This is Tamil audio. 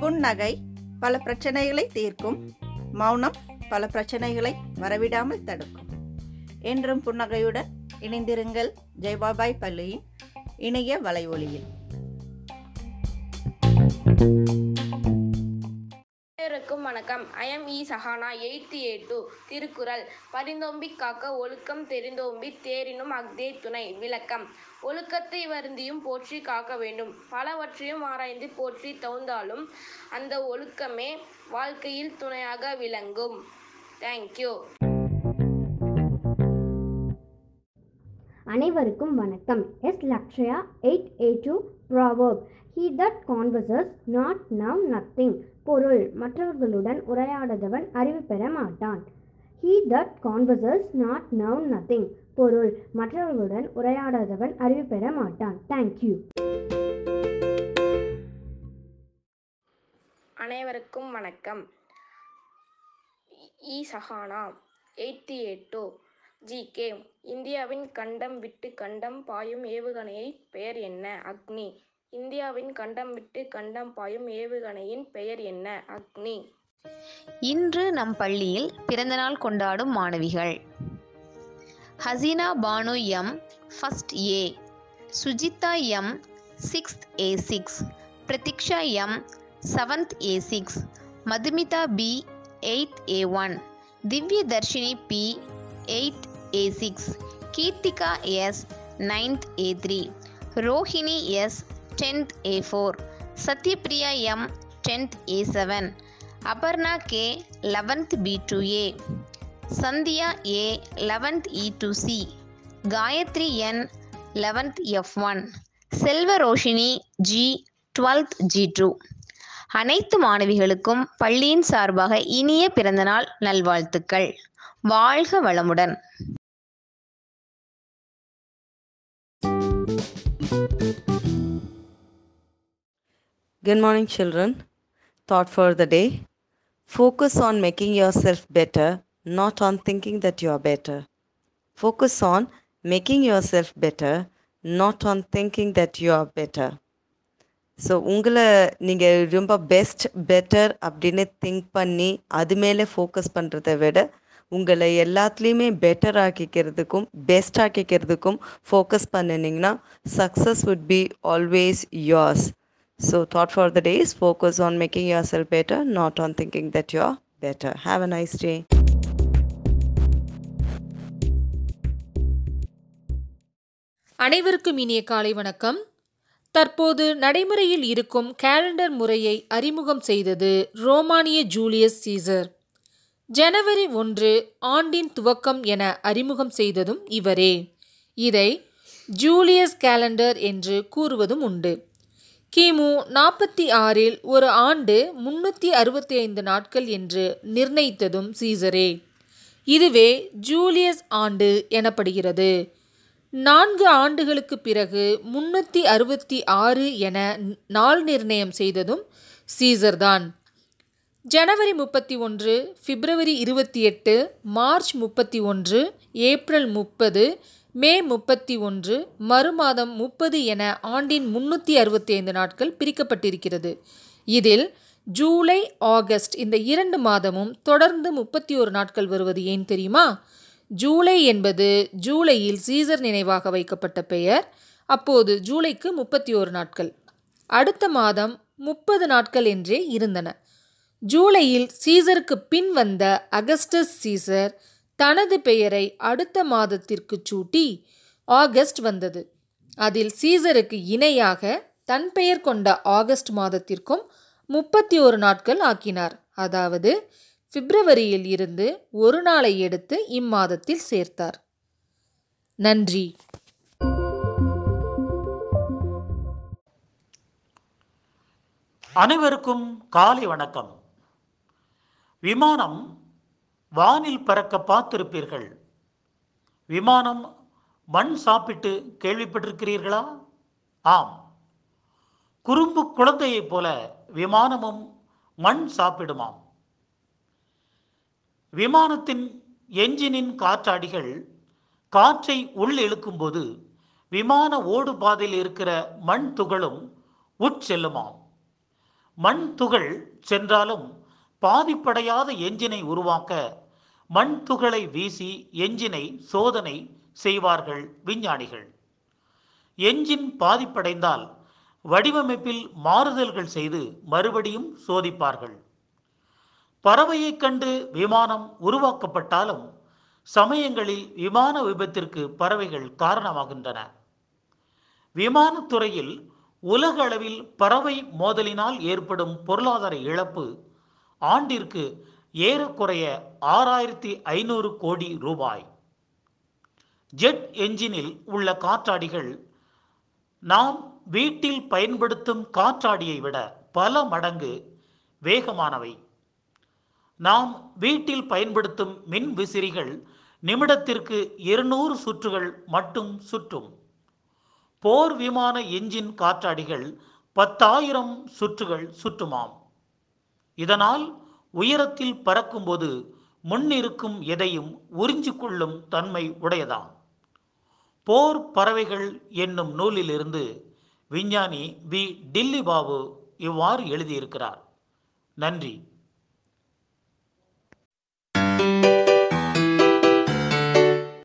புன்னகை பல பிரச்சனைகளை தீர்க்கும் மௌனம் பல பிரச்சனைகளை வரவிடாமல் தடுக்கும் என்றும் புன்னகையுடன் இணைந்திருங்கள் ஜெய்பாபாய் பள்ளியின் இணைய ஒளியில் வணக்கம் M E Sahana eighth A two Thirukkural பரிந்தோம்பிக் காக்க ஒழுக்கம் தெரிந்தோம்பி தேரினும் அஃதே துணை விளக்கம் ஒழுக்கத்தை வருந்தியும் போற்றி காக்க வேண்டும் பலவற்றையும் ஆராய்ந்து போற்றி தவுந்தாலும் அந்த ஒழுக்கமே வாழ்க்கையில் துணையாக விளங்கும் தேங்க்யூ அனைவருக்கும் வணக்கம் S Lakshya eight eight two proverb he that converses not know nothing பொருள் மற்றவர்களுடன் உரையாடாதவன் அறிவு பெற மாட்டான் he that converses not know nothing பொருள் மற்றவர்களுடன் உரையாடாதவன் அறிவு பெற மாட்டான் தேங்க்யூ அனைவருக்கும் வணக்கம் E Sahana eighty two G K இந்தியாவின் கண்டம் விட்டு கண்டம் பாயும் ஏவுகணையின் பெயர் என்ன? அக்னி இந்தியாவின் கண்டம் விட்டு கண்டம் பாயும் ஏவுகணையின் பெயர் என்ன? அக்னி. இன்று நம் பள்ளியில் பிறந்தநாள் கொண்டாடும் மாணவிகள்: Hasina Banu M., first A Sujitha M., sixth A six Pratiksha M., seventh A six Madhumitha B., eighth A one Divyadharshini B., eighth A six Keerthika S ninth A three Rohini S tenth A four Sathyapriya M tenth A seven Aparna K eleventh B two A Sandhya A eleventh E two C Gayathri N eleventh F one Selva Roshini G twelfth G two அனைத்து மாணவிகளுக்கும் பள்ளியின் சார்பாக இனிய பிறந்தநாள் நல்வாழ்த்துக்கள் வாழ்க வளமுடன் Good morning, children. Thought for the day Focus on making yourself better, not on thinking that you are better. Focus on making yourself better, not on thinking that you are better. So உங்களை நீங்கள் ரொம்ப பெஸ்ட் பெட்டர் அப்படின்னு திங்க் பண்ணி அது மேலே ஃபோக்கஸ் பண்ணுறதை விட உங்களை எல்லாத்துலேயுமே பெட்டர் ஆக்கிக்கிறதுக்கும் பெஸ்ட் ஆக்கிக்கிறதுக்கும் ஃபோக்கஸ் பண்ணினீங்கன்னா success would be always yours so thought for the days focus on making your self better not on thinking that you are better have a nice day அனைவருக்கும் இனிய காலை வணக்கம் தற்போது நடைமுறையில் இருக்கும் கேலண்டர் முறையை அறிமுகம் செய்தது ரோமானிய ஜூலியஸ் சீசர் ஜனவரி ஒன்று ஆண்டின் துவக்கம் என அறிமுகம் செய்ததும் இவரே இதை ஜூலியஸ் கேலண்டர் என்று கூறுவதும் உண்டு கிமு நாற்பத்தி ஆறில் ஒரு ஆண்டு முன்னூற்றி அறுபத்தி ஐந்து நாட்கள் என்று நிர்ணயித்ததும் சீசரே இதுவே ஜூலியஸ் ஆண்டு எனப்படுகிறது நான்கு ஆண்டுகளுக்கு பிறகு முன்னூற்றி அறுபத்தி ஆறு என நாள் நிர்ணயம் செய்ததும் சீசர்தான் ஜனவரி முப்பத்தி ஒன்று பிப்ரவரி இருபத்தி எட்டு மார்ச் முப்பத்தி ஒன்று ஏப்ரல் முப்பது மே முப்பத்தி ஒன்று மறுமாதம் முப்பது என ஆண்டின் முன்னூற்றி அறுபத்தி ஐந்து நாட்கள் பிரிக்கப்பட்டிருக்கிறது இதில் ஜூலை ஆகஸ்ட் இந்த இரண்டு மாதமும் தொடர்ந்து முப்பத்தி ஒரு நாட்கள் வருவது ஏன் தெரியுமா ஜூலை என்பது ஜூலையில் சீசர் நினைவாக வைக்கப்பட்ட பெயர் அப்போது ஜூலைக்கு முப்பத்தி ஒரு நாட்கள் அடுத்த மாதம் முப்பது நாட்கள் என்றே இருந்தன ஜூலையில் சீசருக்கு பின் வந்த அகஸ்டஸ் சீசர் தனது பெயரை அடுத்த மாதத்திற்கு சூட்டி ஆகஸ்ட் வந்தது அதில் சீசருக்கு இணையாக தன் பெயர் கொண்ட ஆகஸ்ட் மாதத்திற்கும் முப்பத்தி ஒரு நாட்கள் ஆக்கினார் அதாவது பிப்ரவரியில் இருந்து ஒரு நாளை எடுத்து இம்மாதத்தில் சேர்த்தார் நன்றி அனைவருக்கும் காலை வணக்கம் விமானம் வானில் பறக்க பார்த்திருப்பீர்கள் விமானம் மண் சாப்பிட்டு கேள்விப்பட்டிருக்கிறீர்களா ஆம் குறும்பு குழந்தையைப் போல விமானமும் மண் சாப்பிடுமாம் விமானத்தின் எஞ்சினின் காற்றாடிகள் காற்றை உள் இழுக்கும்போது விமான ஓடு பாதையில் இருக்கிற மண் துகளும் உட்செல்லுமாம் மண் துகள் சென்றாலும் பாதிப்படையாத எஞ்சினை உருவாக்க மண் துகளை வீசி எஞ்சினை சோதனை செய்வார்கள் விஞ்ஞானிகள் எஞ்சின் பாதிப்படைந்தால் வடிவமைப்பில் மாறுதல்கள் செய்து மறுபடியும் சோதிப்பார்கள் பறவையைக் கண்டு விமானம் உருவாக்கப்பட்டாலும் சமயங்களில் விமான விபத்திற்கு பறவைகள் காரணமாகின்றன விமானத்துறையில் உலக அளவில் பறவை மோதலினால் ஏற்படும் பொருளாதார இழப்பு ஆண்டிற்கு ஏறக்குறைய ஆறாயிரத்தி ஐநூறு கோடி ரூபாய் ஜெட் என்ஜினில் உள்ள காற்றாடிகள் நாம் வீட்டில் பயன்படுத்தும் காற்றாடியை விட பல மடங்கு வேகமானவை நாம் வீட்டில் பயன்படுத்தும் மின் விசிறிகள் நிமிடத்திற்கு இருநூறு சுற்றுகள் மட்டும் சுற்றும் போர் விமான எஞ்சின் காற்றாடிகள் பத்தாயிரம் சுற்றுகள் சுற்றுமாம் இதனால் உயரத்தில் பறக்கும்போது முன்னிருக்கும் எதையும் உறிஞ்சு கொள்ளும் தன்மை உடையதாம் போர் பறவைகள் என்னும் நூலிலிருந்து விஞ்ஞானி பி டில்லி பாபு இவ்வாறு எழுதியிருக்கிறார் நன்றி